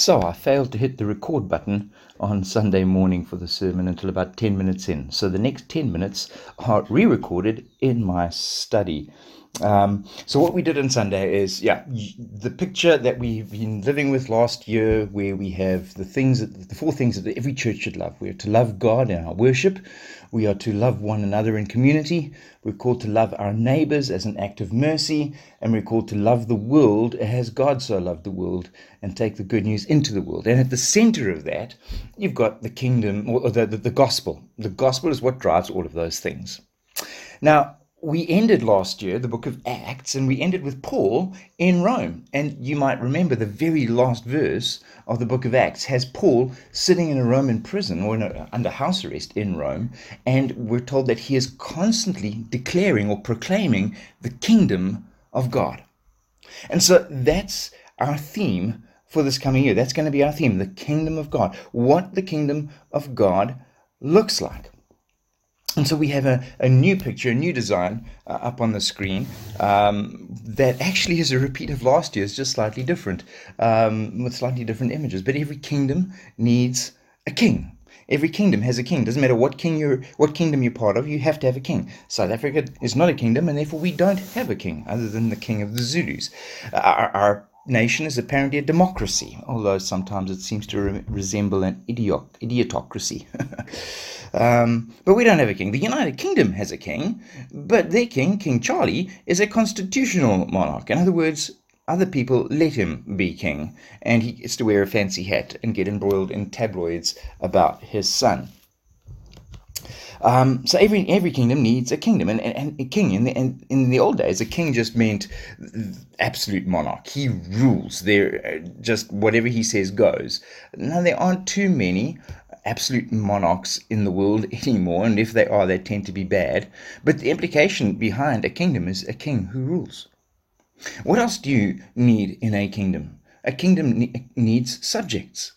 So I failed to hit the record button on Sunday morning for the sermon until about 10 minutes in. So the next 10 minutes are re recorded in my study. Um, so what we did on Sunday is, yeah, the picture that we've been living with last year, where we have the things, that, the four things that every church should love. We are to love God in our worship. We are to love one another in community. We're called to love our neighbors as an act of mercy, and we're called to love the world as God so loved the world and take the good news into the world. And at the center of that, you've got the kingdom or the, the, the gospel. The gospel is what drives all of those things. Now, we ended last year the book of Acts, and we ended with Paul in Rome. And you might remember the very last verse of the book of Acts has Paul sitting in a Roman prison or a, under house arrest in Rome. And we're told that he is constantly declaring or proclaiming the kingdom of God. And so that's our theme for this coming year. That's going to be our theme the kingdom of God. What the kingdom of God looks like. And so we have a, a new picture, a new design uh, up on the screen um, that actually is a repeat of last year's, just slightly different, um, with slightly different images. But every kingdom needs a king. Every kingdom has a king. Doesn't matter what king you're, what kingdom you're part of, you have to have a king. South Africa is not a kingdom, and therefore we don't have a king other than the king of the Zulus. Our, our nation is apparently a democracy, although sometimes it seems to re- resemble an idiot, idiotocracy. um, but we don't have a king. The United Kingdom has a king, but their king, King Charlie, is a constitutional monarch. In other words, other people let him be king, and he gets to wear a fancy hat and get embroiled in tabloids about his son. Um, so every every kingdom needs a kingdom, and, and, and a king in the in, in the old days, a king just meant absolute monarch. He rules. There, uh, just whatever he says goes. Now there aren't too many absolute monarchs in the world anymore, and if they are, they tend to be bad. But the implication behind a kingdom is a king who rules. What else do you need in a kingdom? A kingdom ne- needs subjects.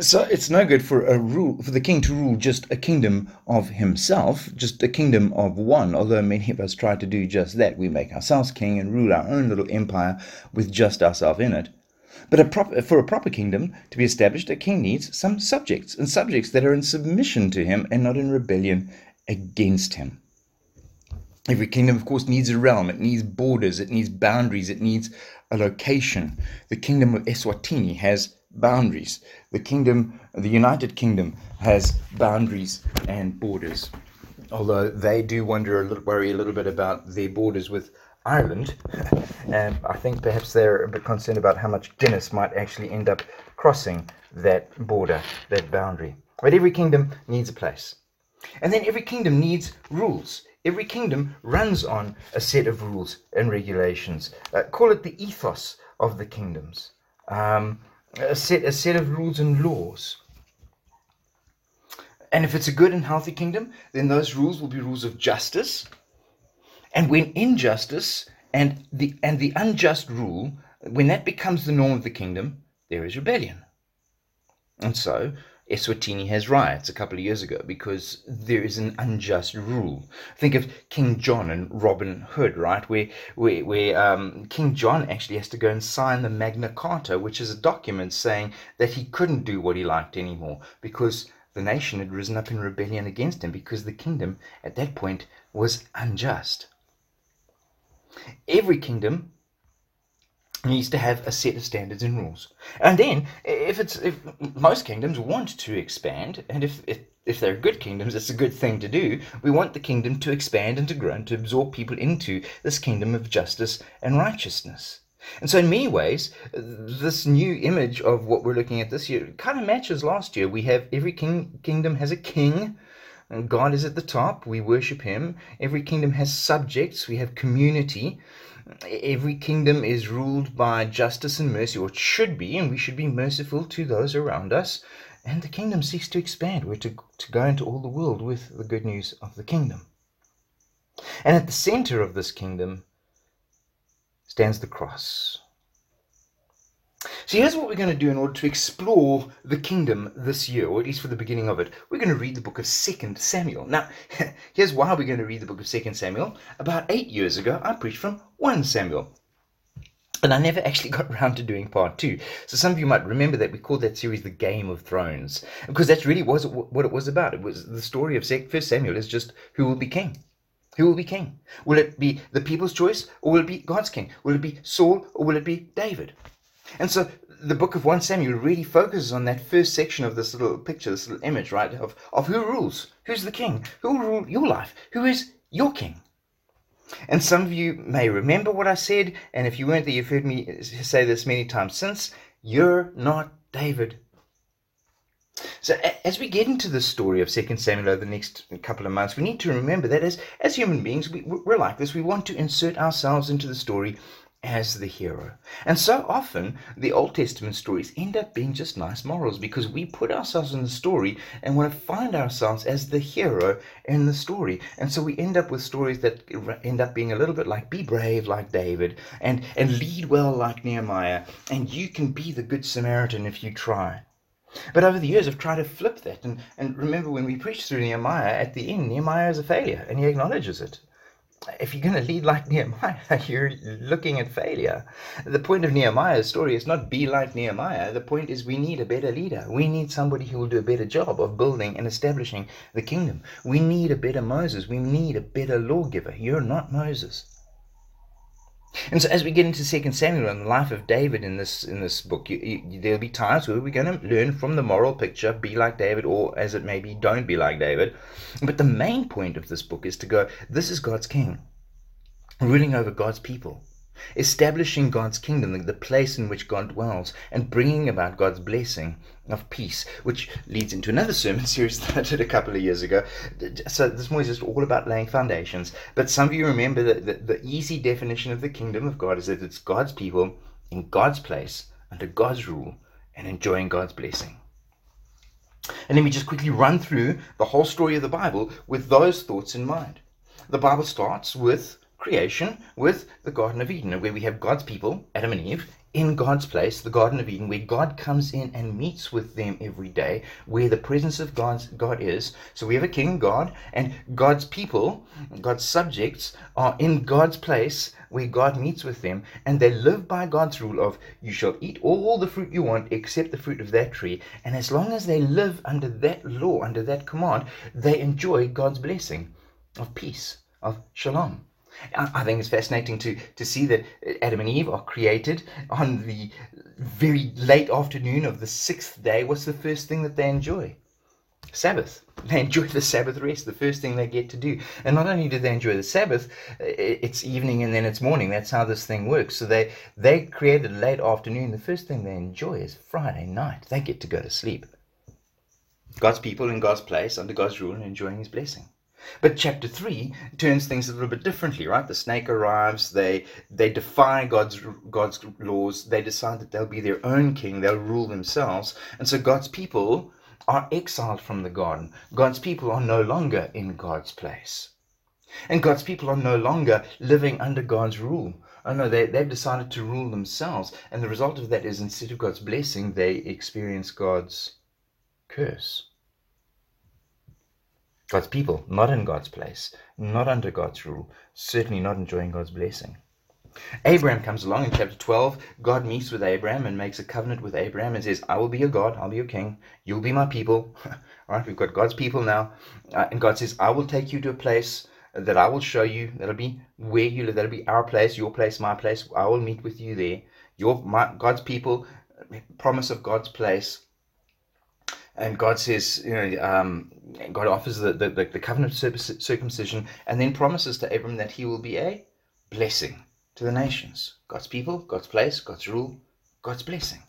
So it's no good for a rule for the king to rule just a kingdom of himself, just a kingdom of one. Although many of us try to do just that, we make ourselves king and rule our own little empire with just ourselves in it. But a proper, for a proper kingdom to be established, a king needs some subjects, and subjects that are in submission to him and not in rebellion against him. Every kingdom, of course, needs a realm, it needs borders, it needs boundaries, it needs a location. The kingdom of Eswatini has boundaries. The kingdom, the United Kingdom, has boundaries and borders. Although they do wonder a little, worry a little bit about their borders with Ireland, and I think perhaps they're a bit concerned about how much Guinness might actually end up crossing that border, that boundary. But every kingdom needs a place. And then every kingdom needs rules. Every kingdom runs on a set of rules and regulations. Uh, call it the ethos of the kingdoms. Um, a set, a set of rules and laws. And if it's a good and healthy kingdom, then those rules will be rules of justice. And when injustice and the and the unjust rule, when that becomes the norm of the kingdom, there is rebellion. And so Eswatini has riots a couple of years ago because there is an unjust rule. Think of King John and Robin Hood, right? Where where, where um, King John actually has to go and sign the Magna Carta, which is a document saying that he couldn't do what he liked anymore because the nation had risen up in rebellion against him because the kingdom at that point was unjust. Every kingdom needs to have a set of standards and rules. And then, if it's if most kingdoms want to expand, and if if, if they're good kingdoms, it's a good thing to do. We want the kingdom to expand and to grow and to absorb people into this kingdom of justice and righteousness. And so, in many ways, this new image of what we're looking at this year kind of matches last year. We have every king, kingdom has a king. God is at the top. We worship Him. Every kingdom has subjects. We have community every kingdom is ruled by justice and mercy, or it should be, and we should be merciful to those around us. And the kingdom seeks to expand. We're to, to go into all the world with the good news of the kingdom. And at the center of this kingdom stands the cross. So here's what we're going to do in order to explore the kingdom this year, or at least for the beginning of it. We're going to read the book of Second Samuel. Now, here's why we're going to read the book of Second Samuel. About eight years ago, I preached from 1 Samuel. And I never actually got around to doing part two. So some of you might remember that we called that series the Game of Thrones, because that's really was what it was about. It was the story of First Samuel is just who will be king. Who will be king? Will it be the people's choice, or will it be God's king? Will it be Saul, or will it be David? And so the book of 1 Samuel really focuses on that first section of this little picture, this little image, right? Of, of who rules, who's the king, who will rule your life, who is your king. And some of you may remember what I said, and if you weren't there, you've heard me say this many times since. You're not David. So as we get into the story of 2 Samuel over the next couple of months, we need to remember that as, as human beings, we, we're like this. We want to insert ourselves into the story as the hero. And so often, the Old Testament stories end up being just nice morals because we put ourselves in the story and want to find ourselves as the hero in the story. And so we end up with stories that end up being a little bit like be brave like David and, and lead well like Nehemiah. And you can be the good Samaritan if you try. But over the years, I've tried to flip that. And, and remember, when we preached through Nehemiah, at the end, Nehemiah is a failure, and he acknowledges it if you're going to lead like Nehemiah, you're looking at failure. The point of Nehemiah's story is not be like Nehemiah. The point is we need a better leader. We need somebody who will do a better job of building and establishing the kingdom. We need a better Moses. We need a better lawgiver. You're not Moses. And so, as we get into Second Samuel and the life of David in this in this book, you, you, there'll be times where we're going to learn from the moral picture, be like David, or as it may be, don't be like David. But the main point of this book is to go: this is God's king, ruling over God's people establishing God's kingdom, the place in which God dwells, and bringing about God's blessing of peace, which leads into another sermon series that I did a couple of years ago. So this morning is just all about laying foundations. But some of you remember that the, the easy definition of the kingdom of God is that it's God's people in God's place, under God's rule, and enjoying God's blessing. And let me just quickly run through the whole story of the Bible with those thoughts in mind. The Bible starts with creation with the Garden of Eden, where we have God's people, Adam and Eve, in God's place, the Garden of Eden, where God comes in and meets with them every day, where the presence of God's, God is. So we have a king, God, and God's people, God's subjects, are in God's place where God meets with them, and they live by God's rule of you shall eat all the fruit you want except the fruit of that tree. And as long as they live under that law, under that command, they enjoy God's blessing of peace, of shalom. I think it's fascinating to, to see that Adam and Eve are created on the very late afternoon of the sixth day. What's the first thing that they enjoy? Sabbath. They enjoy the Sabbath rest, the first thing they get to do. And not only do they enjoy the Sabbath, it's evening and then it's morning. That's how this thing works. So they, they created late afternoon. The first thing they enjoy is Friday night. They get to go to sleep. God's people in God's place, under God's rule, and enjoying His blessing. But chapter three turns things a little bit differently, right? The snake arrives. They they defy God's God's laws. They decide that they'll be their own king. They'll rule themselves. And so God's people are exiled from the garden. God's people are no longer in God's place. And God's people are no longer living under God's rule. Oh no, they, they've decided to rule themselves. And the result of that is instead of God's blessing, they experience God's curse. God's people, not in God's place, not under God's rule, certainly not enjoying God's blessing. Abraham comes along in chapter 12. God meets with Abraham and makes a covenant with Abraham and says, I will be your God, I'll be your king, you'll be my people. All right, we've got God's people now. Uh, and God says, I will take you to a place that I will show you. That'll be where you live. That'll be our place, your place, my place. I will meet with you there. Your my, God's people, promise of God's place and God says, you know, um, God offers the, the, the covenant of circumcision and then promises to Abram that he will be a blessing to the nations. God's people, God's place, God's rule, God's blessing.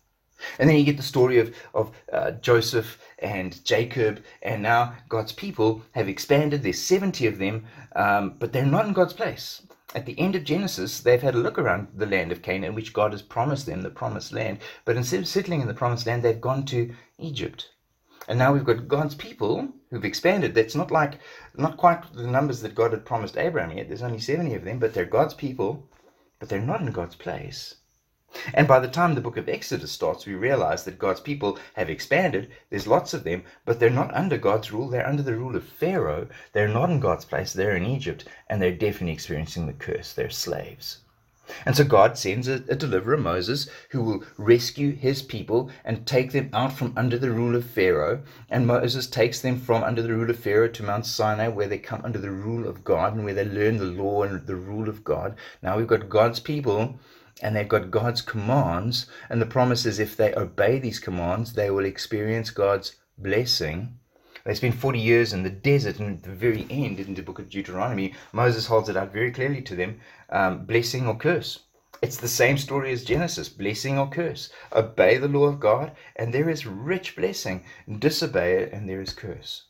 And then you get the story of, of uh, Joseph and Jacob, and now God's people have expanded. There's 70 of them, um, but they're not in God's place. At the end of Genesis, they've had a look around the land of Canaan, which God has promised them, the promised land. But instead of settling in the promised land, they've gone to Egypt. And now we've got God's people who've expanded. That's not like, not quite the numbers that God had promised Abraham yet. There's only 70 of them, but they're God's people, but they're not in God's place. And by the time the book of Exodus starts, we realize that God's people have expanded. There's lots of them, but they're not under God's rule. They're under the rule of Pharaoh. They're not in God's place. They're in Egypt, and they're definitely experiencing the curse. They're slaves. And so God sends a, a, deliverer, Moses, who will rescue his people and take them out from under the rule of Pharaoh. And Moses takes them from under the rule of Pharaoh to Mount Sinai, where they come under the rule of God and where they learn the law and the rule of God. Now we've got God's people and they've got God's commands. And the promise is if they obey these commands, they will experience God's blessing. They spend 40 years in the desert, and at the very end, in the book of Deuteronomy, Moses holds it out very clearly to them um, blessing or curse. It's the same story as Genesis blessing or curse. Obey the law of God, and there is rich blessing. Disobey it, and there is curse.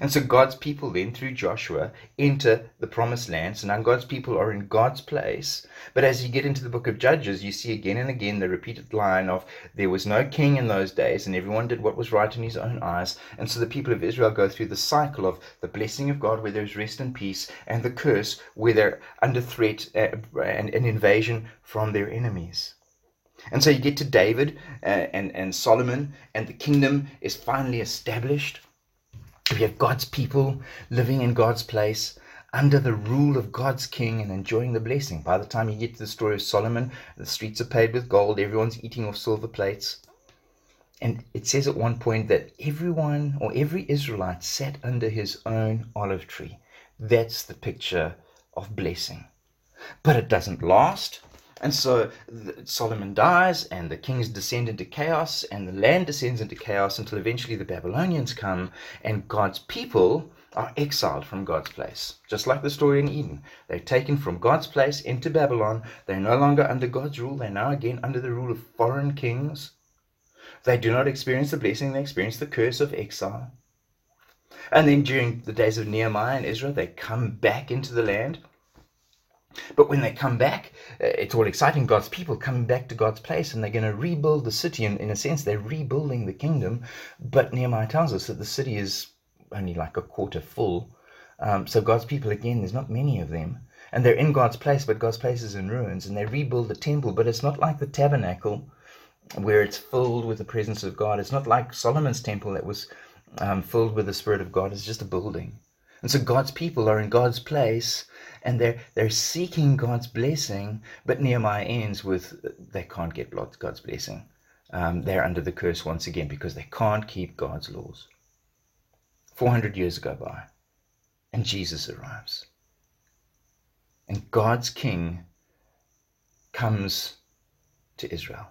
And so God's people then, through Joshua, enter the promised land. So now God's people are in God's place. But as you get into the book of Judges, you see again and again the repeated line of there was no king in those days, and everyone did what was right in his own eyes. And so the people of Israel go through the cycle of the blessing of God, where there's rest and peace, and the curse, where they're under threat uh, and an invasion from their enemies. And so you get to David uh, and, and Solomon, and the kingdom is finally established. We have God's people living in God's place under the rule of God's king and enjoying the blessing. By the time you get to the story of Solomon, the streets are paved with gold, everyone's eating off silver plates. And it says at one point that everyone or every Israelite sat under his own olive tree. That's the picture of blessing. But it doesn't last. And so Solomon dies, and the kings descend into chaos, and the land descends into chaos until eventually the Babylonians come, and God's people are exiled from God's place. Just like the story in Eden. They're taken from God's place into Babylon. They're no longer under God's rule. They're now again under the rule of foreign kings. They do not experience the blessing, they experience the curse of exile. And then during the days of Nehemiah and Ezra, they come back into the land. But when they come back, it's all exciting. God's people coming back to God's place, and they're going to rebuild the city. And in a sense, they're rebuilding the kingdom. But Nehemiah tells us that the city is only like a quarter full. Um, so God's people, again, there's not many of them. And they're in God's place, but God's place is in ruins. And they rebuild the temple, but it's not like the tabernacle where it's filled with the presence of God. It's not like Solomon's temple that was um, filled with the Spirit of God. It's just a building. And so God's people are in God's place and they're they're seeking God's blessing. But Nehemiah ends with they can't get God's blessing. Um, they're under the curse once again because they can't keep God's laws. 400 years go by, and Jesus arrives. And God's king comes to Israel.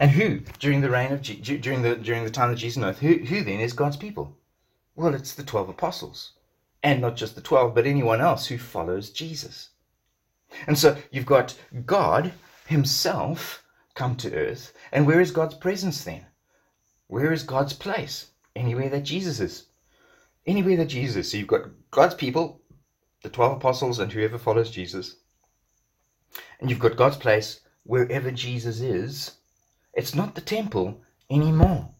And who, during the reign of during the during the time of Jesus who, who then is God's people? Well, it's the twelve apostles and not just the 12, but anyone else who follows Jesus. And so you've got God Himself come to earth. And where is God's presence then? Where is God's place? Anywhere that Jesus is. Anywhere that Jesus is. So you've got God's people, the 12 apostles, and whoever follows Jesus. And you've got God's place wherever Jesus is. It's not the temple anymore.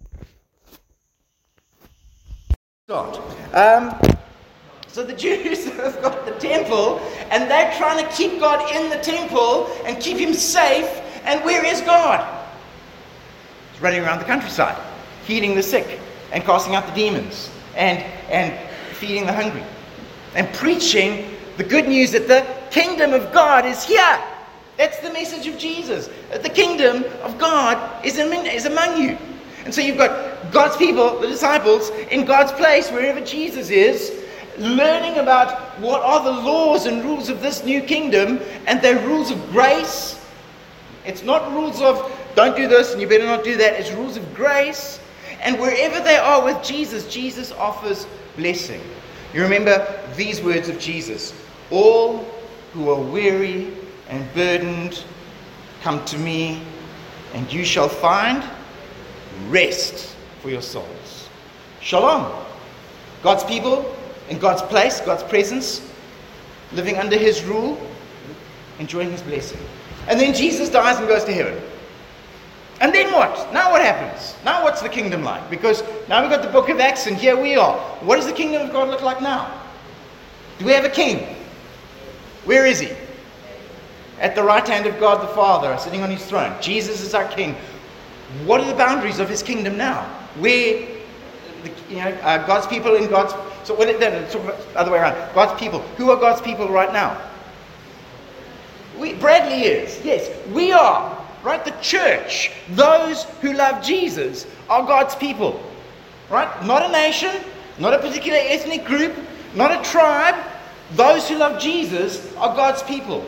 Start. Um, so the Jews have got the temple, and they're trying to keep God in the temple and keep him safe. And where is God? He's running around the countryside, healing the sick, and casting out the demons, and, and feeding the hungry, and preaching the good news that the kingdom of God is here. That's the message of Jesus. That the kingdom of God is, in, is among you. And so you've got God's people, the disciples, in God's place, wherever Jesus is, learning about what are the laws and rules of this new kingdom, and they're rules of grace. It's not rules of don't do this and you better not do that. It's rules of grace. And wherever they are with Jesus, Jesus offers blessing. You remember these words of Jesus All who are weary and burdened, come to me, and you shall find rest for your souls. Shalom. God's people, in God's place, God's presence, living under His rule, enjoying His blessing. And then Jesus dies and goes to heaven. And then what? Now what happens? Now what's the kingdom like? Because now we've got the book of Acts and here we are. What does the kingdom of God look like now? Do we have a king? Where is he? At the right hand of God the Father, sitting on his throne. Jesus is our king. What are the boundaries of his kingdom now? Where, you know, uh, God's people in God's so when it, then other way around. God's people. Who are God's people right now? We, Bradley is. Yes, we are. Right? The church, those who love Jesus, are God's people. Right? Not a nation, not a particular ethnic group, not a tribe. Those who love Jesus are God's people.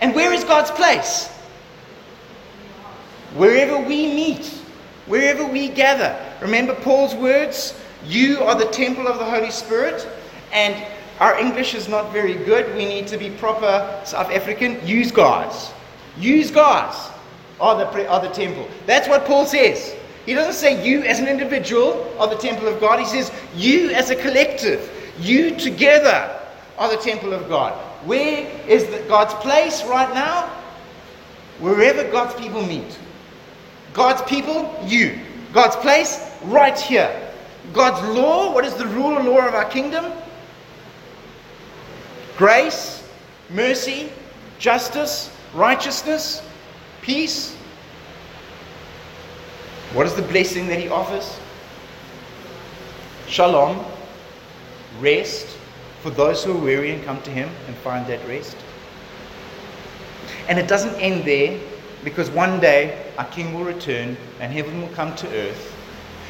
And where is God's place? Wherever we meet, wherever we gather. Remember Paul's words? You are the temple of the Holy Spirit. And our English is not very good. We need to be proper South African. Use gods. Use gods are the, are the temple. That's what Paul says. He doesn't say you as an individual are the temple of God. He says you as a collective. You together are the temple of God. Where is the, God's place right now? Wherever God's people meet. God's people, you. God's place, right here. God's law, what is the rule and law of our kingdom? Grace, mercy, justice, righteousness, peace. What is the blessing that he offers? Shalom, rest for those who are weary and come to him and find that rest. And it doesn't end there because one day our king will return and heaven will come to earth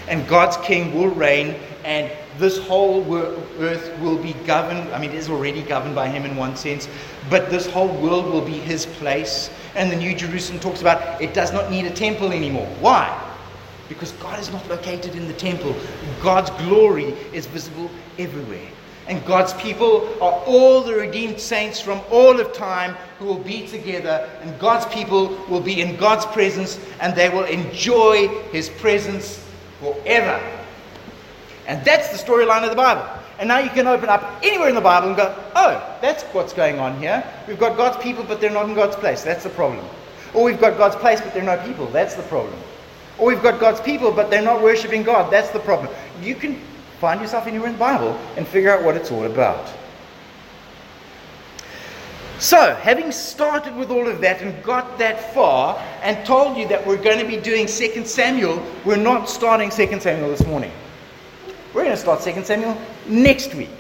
and God's king will reign, and this whole earth will be governed. I mean, it is already governed by him in one sense, but this whole world will be his place. And the New Jerusalem talks about it does not need a temple anymore. Why? Because God is not located in the temple. God's glory is visible everywhere. And God's people are all the redeemed saints from all of time who will be together, and God's people will be in God's presence, and they will enjoy his presence forever. And that's the storyline of the Bible. And now you can open up anywhere in the Bible and go, oh, that's what's going on here. We've got God's people, but they're not in God's place. That's the problem. Or we've got God's place, but they're no people. That's the problem. Or we've got God's people, but they're not worshiping God. That's the problem. You can find yourself anywhere in the Bible and figure out what it's all about. So, having started with all of that and got that far and told you that we're going to be doing 2 Samuel, we're not starting 2 Samuel this morning. We're going to start 2 Samuel next week.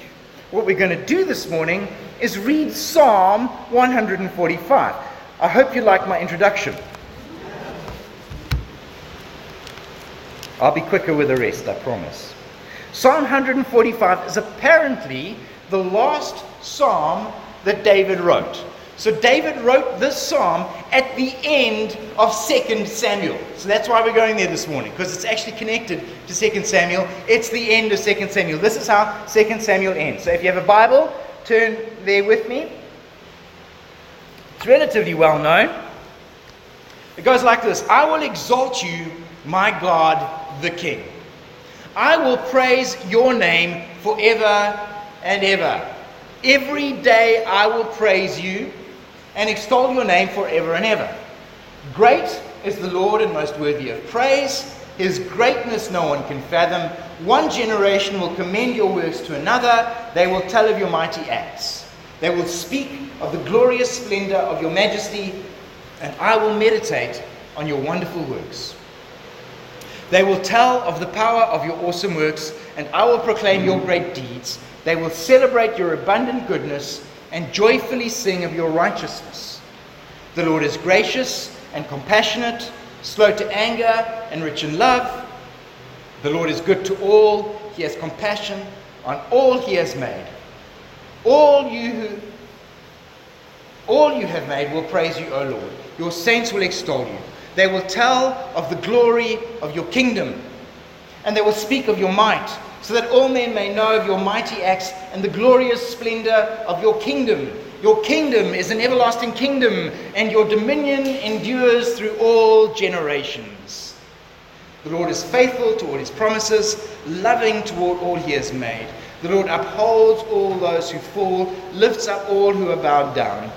What we're going to do this morning is read Psalm 145. I hope you like my introduction. I'll be quicker with the rest, I promise. Psalm 145 is apparently the last psalm that David wrote. So David wrote this psalm at the end of 2 Samuel. So that's why we're going there this morning, because it's actually connected to 2 Samuel. It's the end of 2 Samuel. This is how 2 Samuel ends. So if you have a Bible, turn there with me. It's relatively well known. It goes like this I will exalt you, my God, the King. I will praise your name forever and ever. Every day I will praise you and extol your name forever and ever. Great is the Lord and most worthy of praise. His greatness no one can fathom. One generation will commend your works to another. They will tell of your mighty acts. They will speak of the glorious splendor of your majesty, and I will meditate on your wonderful works. They will tell of the power of your awesome works, and I will proclaim your great deeds. They will celebrate your abundant goodness and joyfully sing of your righteousness. The Lord is gracious and compassionate, slow to anger and rich in love. The Lord is good to all. He has compassion on all he has made. All you who all you have made will praise you, O Lord. Your saints will extol you. They will tell of the glory of your kingdom, and they will speak of your might so that all men may know of your mighty acts and the glorious splendor of your kingdom. Your kingdom is an everlasting kingdom, and your dominion endures through all generations. The Lord is faithful to all his promises, loving toward all he has made. The Lord upholds all those who fall, lifts up all who are bowed down.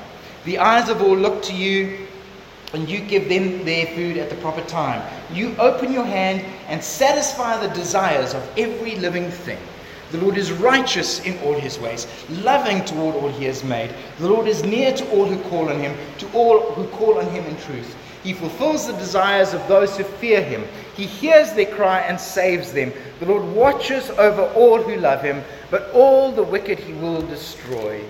The eyes of all look to you and you give them their food at the proper time. You open your hand and satisfy the desires of every living thing. The Lord is righteous in all his ways, loving toward all he has made. The Lord is near to all who call on him, to all who call on him in truth. He fulfills the desires of those who fear him. He hears their cry and saves them. The Lord watches over all who love him, but all the wicked he will destroy.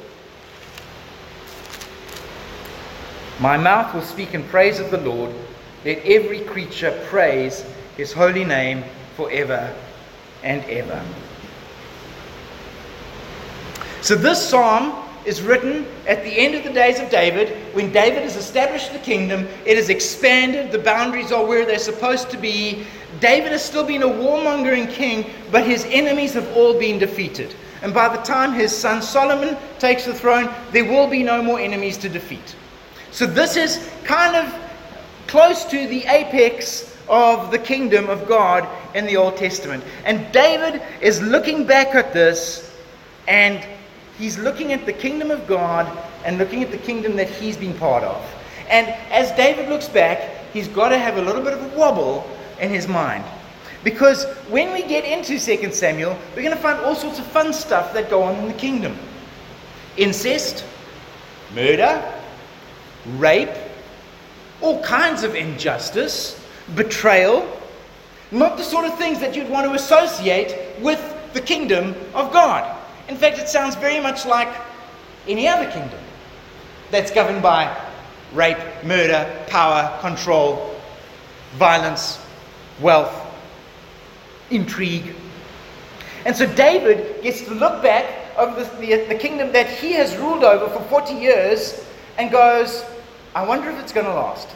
My mouth will speak in praise of the Lord. Let every creature praise his holy name forever and ever. So, this psalm is written at the end of the days of David, when David has established the kingdom, it has expanded, the boundaries are where they're supposed to be. David has still been a warmongering king, but his enemies have all been defeated. And by the time his son Solomon takes the throne, there will be no more enemies to defeat. So, this is kind of close to the apex of the kingdom of God in the Old Testament. And David is looking back at this and he's looking at the kingdom of God and looking at the kingdom that he's been part of. And as David looks back, he's got to have a little bit of a wobble in his mind. Because when we get into 2 Samuel, we're going to find all sorts of fun stuff that go on in the kingdom incest, murder, rape, all kinds of injustice, betrayal. Not the sort of things that you'd want to associate with the kingdom of God. In fact, it sounds very much like any other kingdom that's governed by rape, murder, power, control, violence, wealth, intrigue. And so David gets to look back over the, the, the, kingdom that he has ruled over for 40 years and goes, I wonder if it's going to last.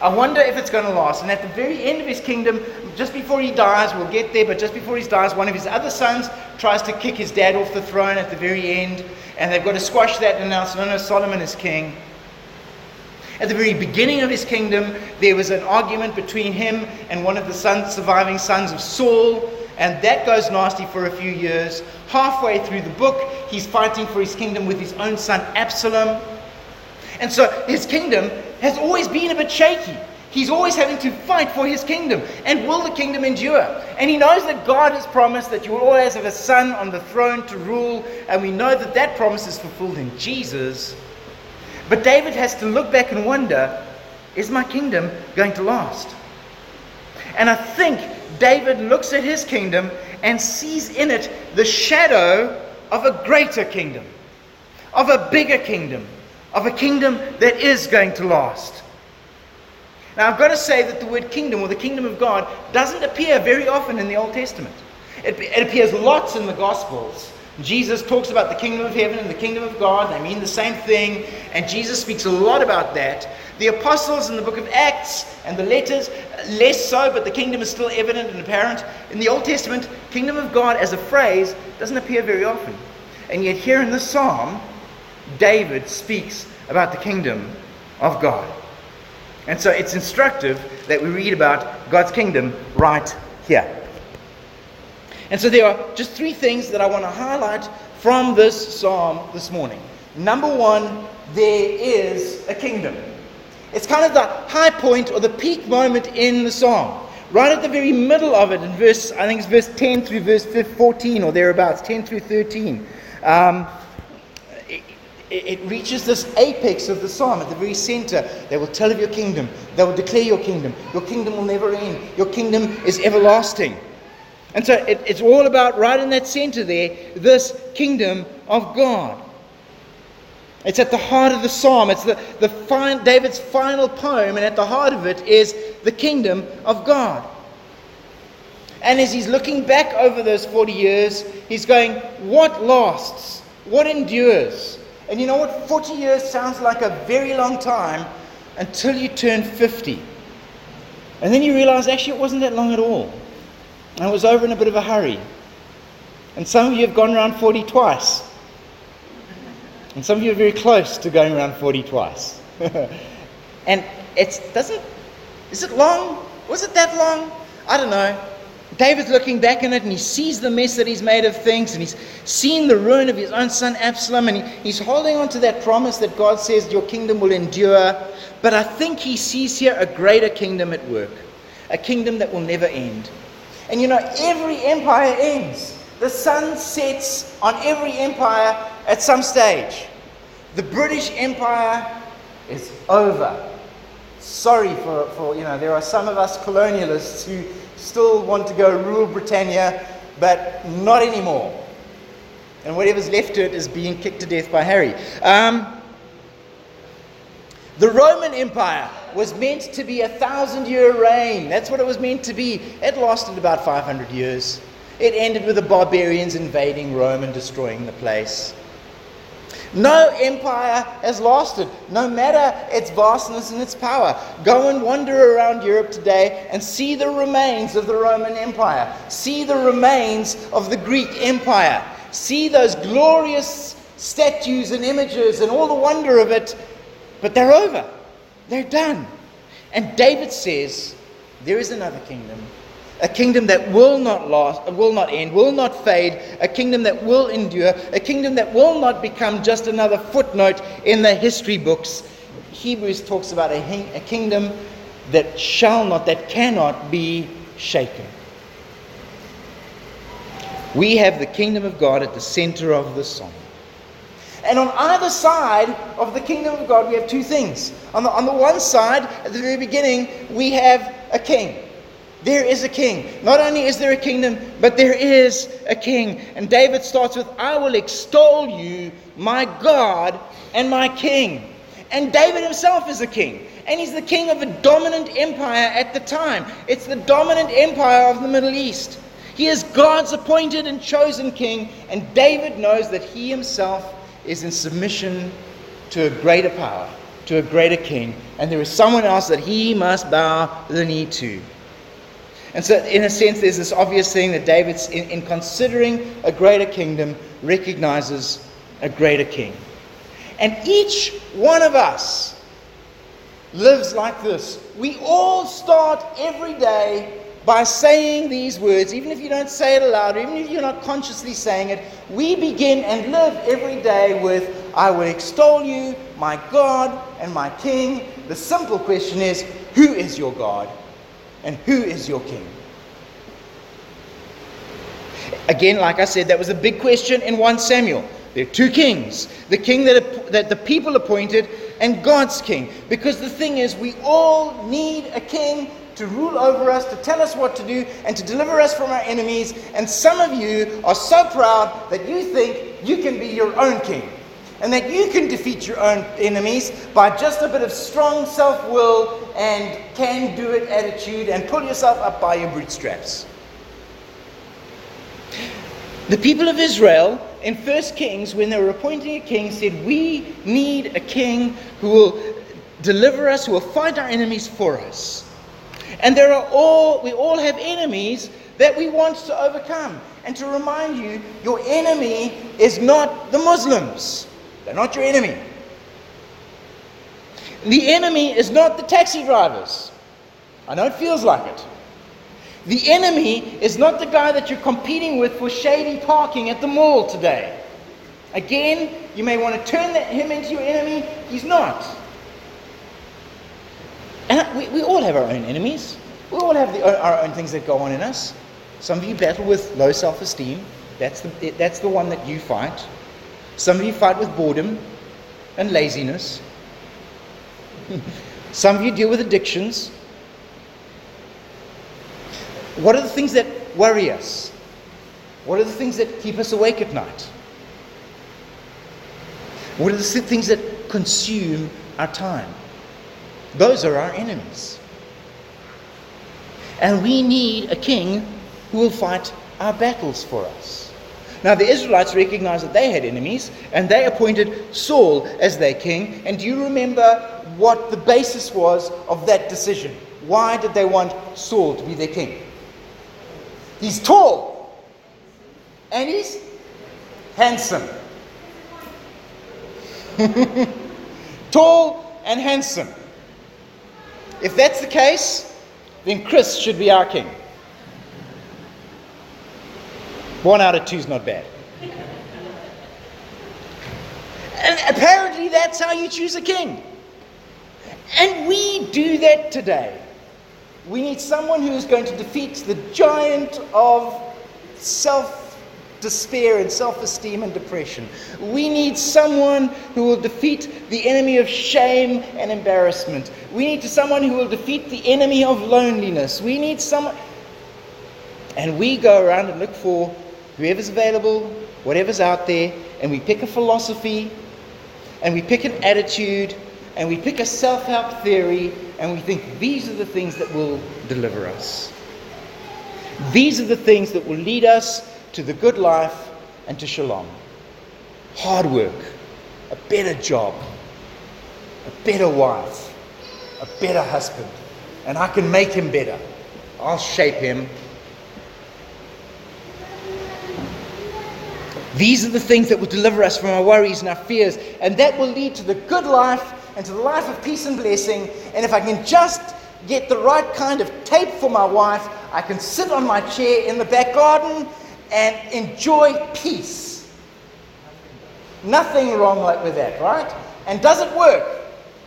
I wonder if it's going to last. And at the very end of his kingdom, just before he dies, we'll get there, but just before he dies, one of his other sons tries to kick his dad off the throne at the very end. And they've got to squash that and announce, no, no, Solomon is king. At the very beginning of his kingdom, there was an argument between him and one of the surviving sons of Saul, and that goes nasty for a few years. Halfway through the book, he's fighting for his kingdom with his own son Absalom. And so his kingdom has always been a bit shaky. He's always having to fight for his kingdom. And will the kingdom endure? And he knows that God has promised that you will always have a son on the throne to rule. And we know that that promise is fulfilled in Jesus. But David has to look back and wonder is my kingdom going to last? And I think David looks at his kingdom and sees in it the shadow of a greater kingdom, of a bigger kingdom, of a kingdom that is going to last. Now, I've got to say that the word kingdom or the kingdom of God doesn't appear very often in the Old Testament. It, it, appears lots in the Gospels. Jesus talks about the kingdom of heaven and the kingdom of God. They mean the same thing. And Jesus speaks a lot about that. The apostles in the book of Acts and the letters, less so, but the kingdom is still evident and apparent. In the Old Testament, kingdom of God as a phrase doesn't appear very often. And yet, here in this psalm, David speaks about the kingdom of God. And so it's instructive that we read about God's kingdom right here. And so there are just three things that I want to highlight from this psalm this morning. Number one, there is a kingdom. It's kind of the high point or the peak moment in the psalm. Right at the very middle of it, in verse, I think it's verse 10 through verse 14 or thereabouts, 10 through 13. Um, it reaches this apex of the psalm at the very center. They will tell of your kingdom. They will declare your kingdom. Your kingdom will never end. Your kingdom is everlasting. And so it, it's all about right in that center there, this kingdom of God. It's at the heart of the psalm. It's the, the fine, David's final poem, and at the heart of it is the kingdom of God. And as he's looking back over those 40 years, he's going, What lasts? What endures? And you know what? 40 years sounds like a very long time until you turn 50. And then you realize actually it wasn't that long at all. And it was over in a bit of a hurry. And some of you have gone around 40 twice. And some of you are very close to going around 40 twice. and it doesn't, is it long? Was it that long? I don't know. David's looking back on it and he sees the mess that he's made of things and he's seen the ruin of his own son Absalom and he, he's holding on to that promise that God says your kingdom will endure. But I think he sees here a greater kingdom at work, a kingdom that will never end. And you know, every empire ends. The sun sets on every empire at some stage. The British Empire is over. Sorry for, for, you know, there are some of us colonialists who still want to go rule Britannia, but not anymore. And whatever's left to it is being kicked to death by Harry. Um, The Roman Empire was meant to be a thousand year reign. That's what it was meant to be. It lasted about 500 years. It ended with the barbarians invading Rome and destroying the place. No empire has lasted, no matter its vastness and its power. Go and wander around Europe today and see the remains of the Roman Empire. See the remains of the Greek Empire. See those glorious statues and images and all the wonder of it. But they're over, they're done. And David says, There is another kingdom a kingdom that will not last, uh, will not end, will not fade, a kingdom that will endure, a kingdom that will not become just another footnote in the history books. Hebrews talks about a, a kingdom that shall not, that cannot be shaken. We have the kingdom of God at the center of the song. And on either side of the kingdom of God, we have two things. On the, on the one side, at the very beginning, we have a king. There is a king. Not only is there a kingdom, but there is a king. And David starts with, I will extol you, my God and my king. And David himself is a king. And he's the king of a dominant empire at the time. It's the dominant empire of the Middle East. He is God's appointed and chosen king. And David knows that he himself is in submission to a greater power, to a greater king. And there is someone else that he must bow the knee to. And so, in a sense, there's this obvious thing that David, in, in considering a greater kingdom, recognizes a greater king. And each one of us lives like this. We all start every day by saying these words, even if you don't say it aloud, even if you're not consciously saying it, we begin and live every day with, I will extol you, my God and my King. The simple question is, who is your God? And who is your king? Again, like I said, that was a big question in 1 Samuel. There are two kings the king that, that the people appointed and God's king. Because the thing is, we all need a king to rule over us, to tell us what to do, and to deliver us from our enemies. And some of you are so proud that you think you can be your own king and that you can defeat your own enemies by just a bit of strong self will and can do it attitude and pull yourself up by your bootstraps. The people of Israel in 1 Kings, when they were appointing a king, said, We need a king who will deliver us, who will fight our enemies for us. And there are all, we all have enemies that we want to overcome. And to remind you, your enemy is not the Muslims. They're not your enemy. The enemy is not the taxi drivers. I know it feels like it. The enemy is not the guy that you're competing with for shady parking at the mall today. Again, you may want to turn that, him into your enemy. He's not. And we, we all have our own enemies. We all have the, our own things that go on in us. Some of you battle with low self esteem. That's the, that's the one that you fight. Some of you fight with boredom and laziness. Some of you deal with addictions. What are the things that worry us? What are the things that keep us awake at night? What are the things that consume our time? Those are our enemies. And we need a king who will fight our battles for us. Now, the Israelites recognized that they had enemies, and they appointed Saul as their king. And do you remember what the basis was of that decision? Why did they want Saul to be their king? He's tall, and he's handsome. tall and handsome. If that's the case, then Chris should be our king. One out of two is not bad. And apparently, that's how you choose a king. And we do that today. We need someone who is going to defeat the giant of self despair and self esteem and depression. We need someone who will defeat the enemy of shame and embarrassment. We need someone who will defeat the enemy of loneliness. We need someone. And we go around and look for whoever's available, whatever's out there, and we pick a philosophy and we pick an attitude and we pick a self help theory and we think these are the things that will deliver us. These are the things that will lead us to the good life and to shalom. Hard work, a better job, a better wife, a better husband, and I can make him better. I'll shape him. These are the things that will deliver us from our worries and our fears, and that will lead to the good life and to the life of peace and blessing. And if I can just get the right kind of tape for my wife, I can sit on my chair in the back garden and enjoy peace. Nothing wrong with that, right? And does it work?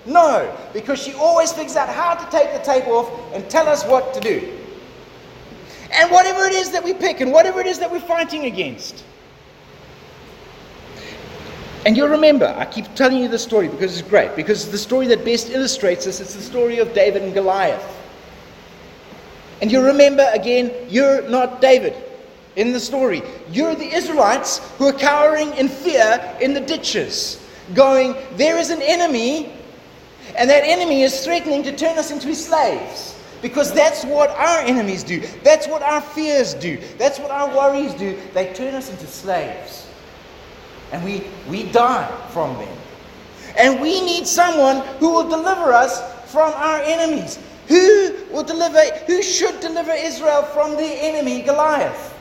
No, because she always figures out how to take the tape off and tell us what to do. And whatever it is that we pick and whatever it is that we're fighting against. And you'll remember, I keep telling you the story because it's great, because the story that best illustrates this. It's the story of David and Goliath. And you remember again, you're not David in the story. You're the Israelites who are cowering in fear in the ditches, going, There is an enemy, and that enemy is threatening to turn us into his slaves. Because that's what our enemies do. That's what our fears do. That's what our worries do. They turn us into slaves. And we, we die from them. And we need someone who will deliver us from our enemies. Who will deliver, who should deliver Israel from the enemy, Goliath?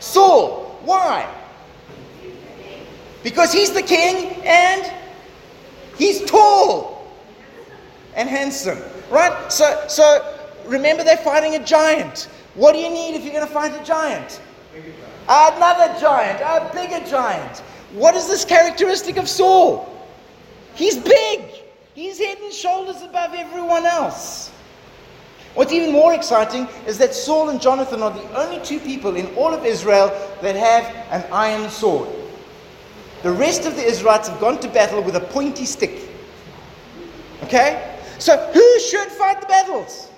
Saul. Why? Because he's the king and he's tall and handsome. Right? So, so remember they're fighting a giant. What do you need if you're going to fight a giant? Another giant, a bigger giant. What is this characteristic of Saul? He's big. He's head and shoulders above everyone else. What's even more exciting is that Saul and Jonathan are the only two people in all of Israel that have an iron sword. The rest of the Israelites have gone to battle with a pointy stick. Okay? So who should fight the battles?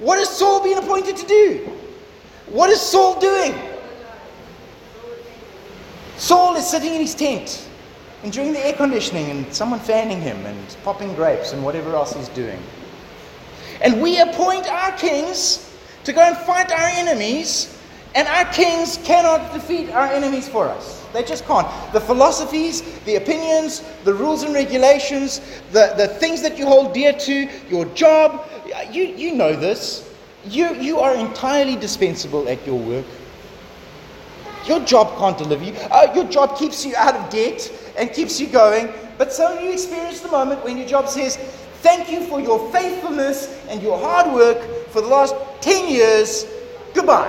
What has Saul been appointed to do? What is Saul doing? Saul is sitting in his tent, enjoying the air conditioning and someone fanning him and popping grapes and whatever else he's doing. And we appoint our kings to go and fight our enemies, and our kings cannot defeat our enemies for us. They just can't. The philosophies, the opinions, the rules and regulations, the, the things that you hold dear to, your job, you, you know this. You, you are entirely dispensable at your work. Your job can't deliver you. Uh, your job keeps you out of debt and keeps you going. But so you experience the moment when your job says, Thank you for your faithfulness and your hard work for the last 10 years. Goodbye.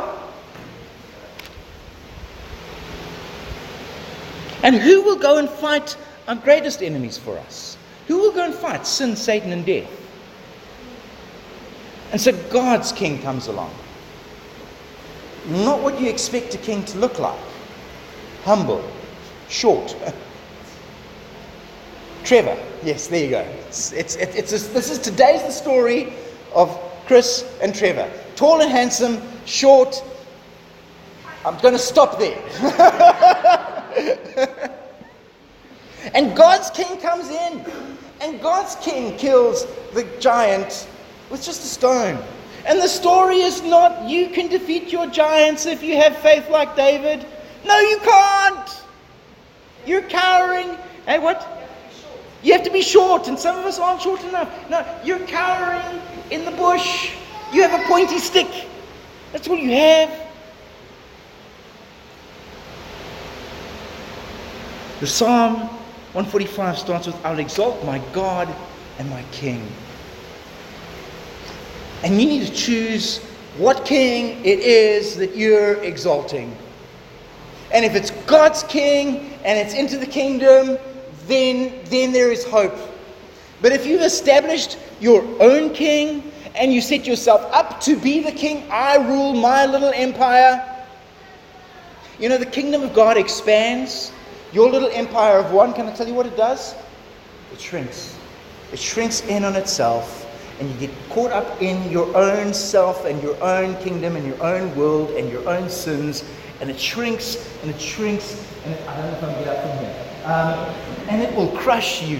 And who will go and fight our greatest enemies for us? Who will go and fight sin, Satan, and death? And so God's king comes along not what you expect a king to look like humble, short. Trevor, yes, there you go. It's, it's, it's this is today's the story of Chris and Trevor. Tall and handsome, short. I'm going to stop there. and God's king comes in, and God's king kills the giant with just a stone. And the story is not you can defeat your giants if you have faith like David. No, you can't. You're cowering. And what? You have to be short, and some of us aren't short enough. No, you're cowering in the bush. You have a pointy stick. That's all you have. The Psalm 145 starts with I'll exalt my God and my King. And you need to choose what king it is that you're exalting. And if it's God's king and it's into the kingdom, then, then there is hope. But if you've established your own king and you set yourself up to be the king, I rule my little empire, you know, the kingdom of God expands. Your little empire of one, can I tell you what it does? It shrinks. It shrinks in on itself and you get caught up in your own self and your own kingdom and your own world and your own sins, and it shrinks and it shrinks, and it, I don't know if I'm going to get up from here, um, and it will crush you.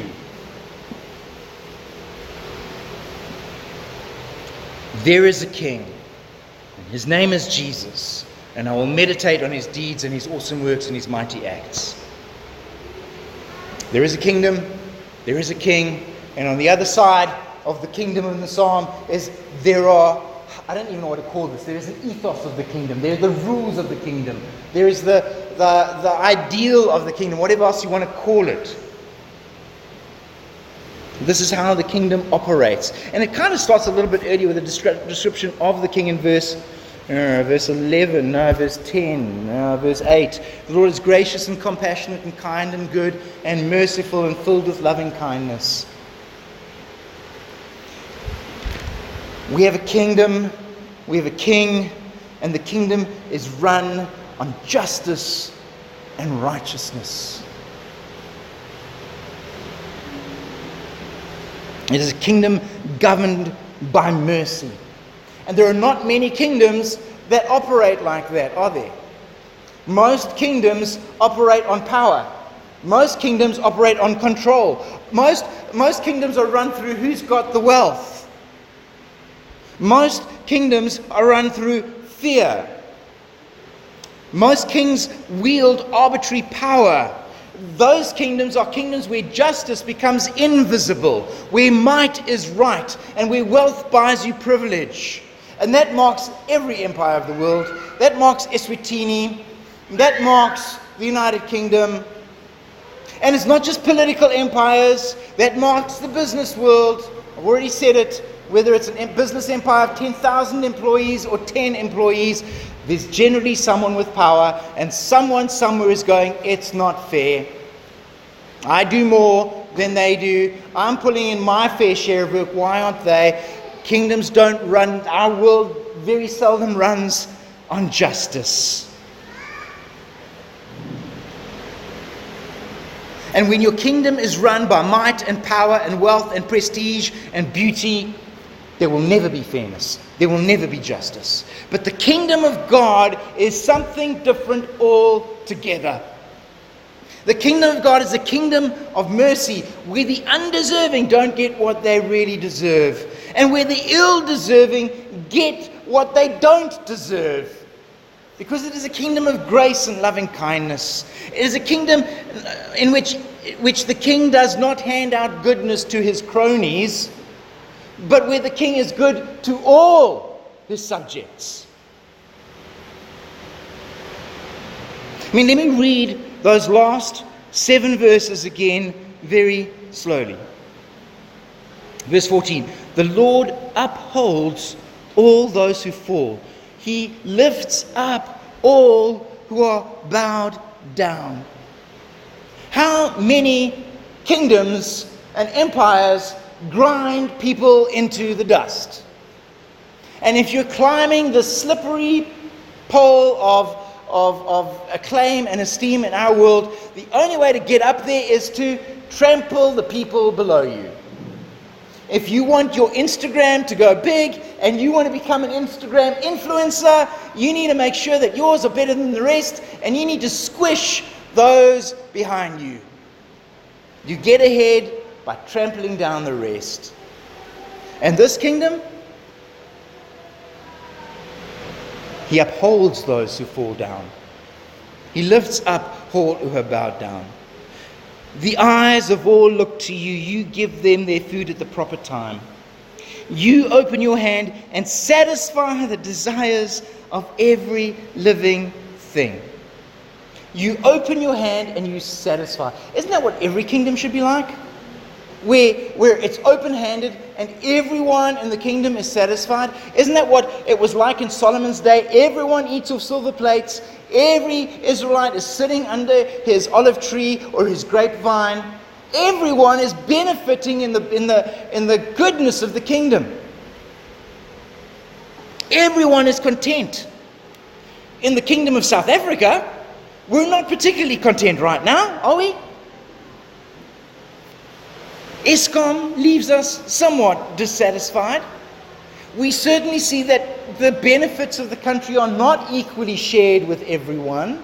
There is a king, and his name is Jesus, and I will meditate on his deeds and his awesome works and his mighty acts. There is a kingdom, there is a king, and on the other side, of the kingdom in the psalm is there are I don't even know what to call this. There is an ethos of the kingdom. There are the rules of the kingdom. There is the, the, the ideal of the kingdom, whatever else you want to call it. This is how the kingdom operates. And it kind of starts a little bit earlier with a description of the king in verse, uh, verse 11, no, verse 10, no, verse 8. The Lord is gracious and compassionate and kind and good and merciful and filled with loving kindness. We have a kingdom, we have a king, and the kingdom is run on justice and righteousness. It is a kingdom governed by mercy. And there are not many kingdoms that operate like that, are there? Most kingdoms operate on power. Most kingdoms operate on control. Most, most kingdoms are run through who's got the wealth. Most kingdoms are run through fear. Most kings wield arbitrary power those kingdoms are kingdoms where justice becomes invisible, where might is right, and where wealth buys you privilege. And that marks every empire of the world. That marks Eswatini. That marks the United Kingdom. And it's not just political empires, that marks the business world. I've already said it. Whether it's a business empire of 10,000 employees or 10 employees, there's generally someone with power, and someone somewhere is going, It's not fair. I do more than they do. I'm pulling in my fair share of work. Why aren't they? Kingdoms don't run, our world very seldom runs on justice. And when your kingdom is run by might and power and wealth and prestige and beauty, there will never be fairness. There will never be justice. But the kingdom of God is something different altogether. The kingdom of God is a kingdom of mercy where the undeserving don't get what they really deserve, and where the ill deserving get what they don't deserve. Because it is a kingdom of grace and loving kindness. It is a kingdom in which, which the king does not hand out goodness to his cronies, but where the king is good to all his subjects. I mean, let me read those last seven verses again very slowly. Verse 14 The Lord upholds all those who fall, He lifts up all who are bowed down. How many kingdoms and empires grind people into the dust? And if you're climbing the slippery pole of of, of acclaim and esteem in our world, the only way to get up there is to trample the people below you. If you want your Instagram to go big and you want to become an Instagram influencer, you need to make sure that yours are better than the rest and you need to squish those behind you. You get ahead by trampling down the rest. And this kingdom, He upholds those who fall down. He lifts up all who are bowed down. The eyes of all look to you. You give them their food at the proper time. You open your hand and satisfy the desires of every living thing. You open your hand and you satisfy. Isn't that what every kingdom should be like? Where, where it's open handed and everyone in the kingdom is satisfied. Isn't that what it was like in Solomon's day? Everyone eats off silver plates, every Israelite is sitting under his olive tree or his grapevine. Everyone is benefiting in the, in the, in the goodness of the kingdom. Everyone is content. In the kingdom of South Africa, we're not particularly content right now, are we? Eskom leaves us somewhat dissatisfied. We certainly see that the benefits of the country are not equally shared with everyone.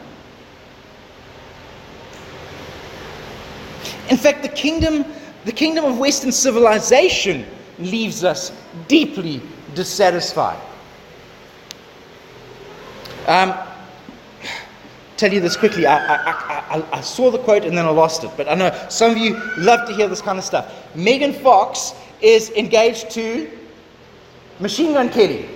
In fact, the kingdom, the kingdom of Western civilization leaves us deeply dissatisfied. Um, tell you this quickly. I, I, I, I, saw the quote and then I lost it, but I know some of you love to hear this kind of stuff. Megan Fox is engaged to Machine Gun Kelly.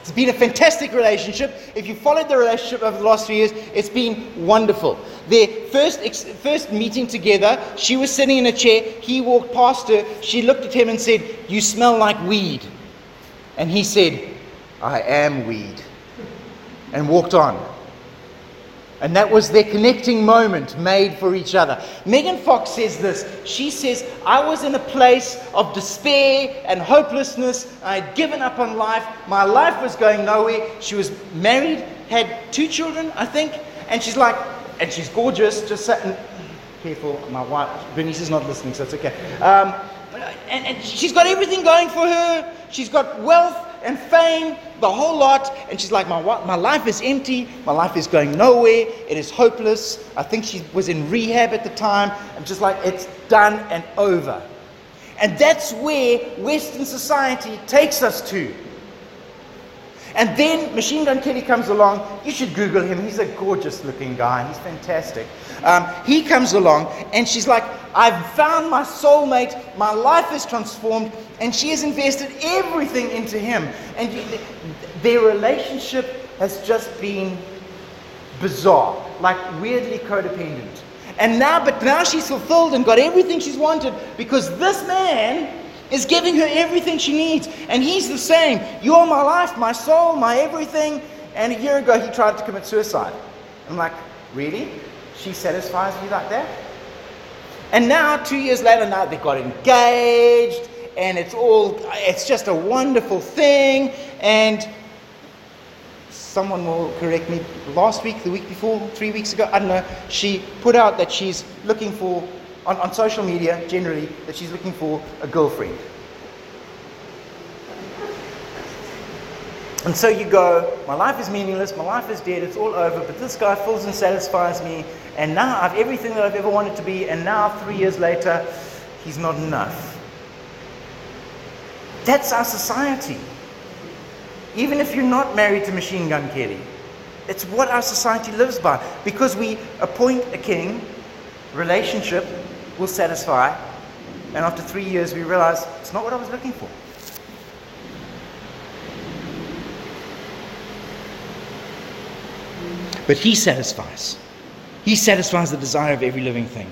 It's been a fantastic relationship. If you followed the relationship over the last few years, it's been wonderful. Their first, first meeting together, she was sitting in a chair. He walked past her. She looked at him and said, You smell like weed. And he said, I am weed. And walked on. And that was their connecting moment made for each other. Megan Fox says this. She says, I was in a place of despair and hopelessness. I had given up on life. My life was going nowhere. She was married, had two children, I think. And she's like, and she's gorgeous, just sitting. Careful, my wife, Bernice is not listening, so it's okay. Um, and, and she's got everything going for her. She's got wealth and fame, the whole lot. And she's like, my, my life is empty. My life is going nowhere. It is hopeless. I think she was in rehab at the time. I'm just like, it's done and over. And that's where Western society takes us to. And then Machine Gun Kelly comes along. You should Google him. He's a gorgeous looking guy. He's fantastic. Um, he comes along, and she's like, I've found my soulmate. My life is transformed. And she has invested everything into him. And their relationship has just been bizarre, like weirdly codependent. And now, but now she's fulfilled and got everything she's wanted because this man is giving her everything she needs. And he's the same. You're my life, my soul, my everything. And a year ago, he tried to commit suicide. I'm like, really? She satisfies you like that? And now, two years later, now they got engaged, and it's all, it's just a wonderful thing. And someone will correct me, last week, the week before, three weeks ago, I don't know, she put out that she's looking for on, on social media generally that she's looking for a girlfriend. And so you go, my life is meaningless, my life is dead, it's all over, but this guy fills and satisfies me, and now I've everything that I've ever wanted to be, and now three years later, he's not enough. That's our society. Even if you're not married to Machine Gun Kelly, it's what our society lives by. Because we appoint a king, relationship, will satisfy. And after three years, we realize it's not what I was looking for. But He satisfies. He satisfies the desire of every living thing.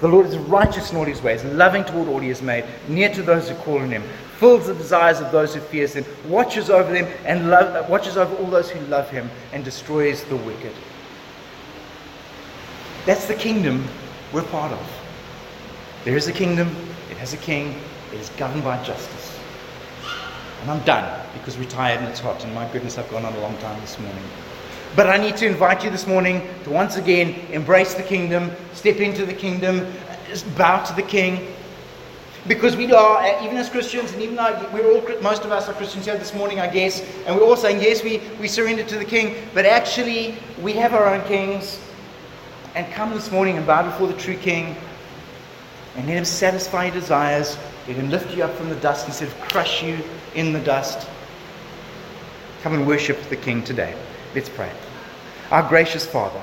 The Lord is righteous in all his ways, loving toward all he has made, near to those who call on him, fills the desires of those who fear him, watches over them, and love, watches over all those who love him, and destroys the wicked. That's the kingdom we're part of. There is a kingdom, it has a king, it is governed by justice. And I'm done because we're tired and it's hot, and my goodness, I've gone on a long time this morning. But I need to invite you this morning to once again embrace the kingdom, step into the kingdom, bow to the king. Because we are, uh, even as Christians, and even though we're all, most of us are Christians here this morning, I guess, and we're all saying, yes, we, we surrender to the king, but actually, we have our own kings. And come this morning and bow before the true king and let Him satisfy your desires. Let Him lift you up from the dust instead of crush you in the dust. Come and worship the King today. Let's pray. Our gracious Father,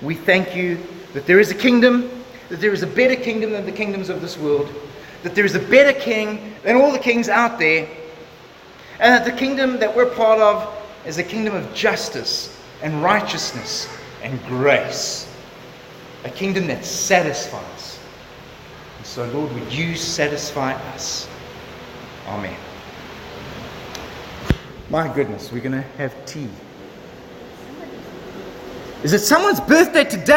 we thank you that there is a kingdom, that there is a better kingdom than the kingdoms of this world, that there is a better king than all the kings out there, and that the kingdom that we're part of is a kingdom of justice and righteousness and grace, a kingdom that satisfies so, Lord, would you satisfy us? Amen. My goodness, we're going to have tea. Is it someone's birthday today?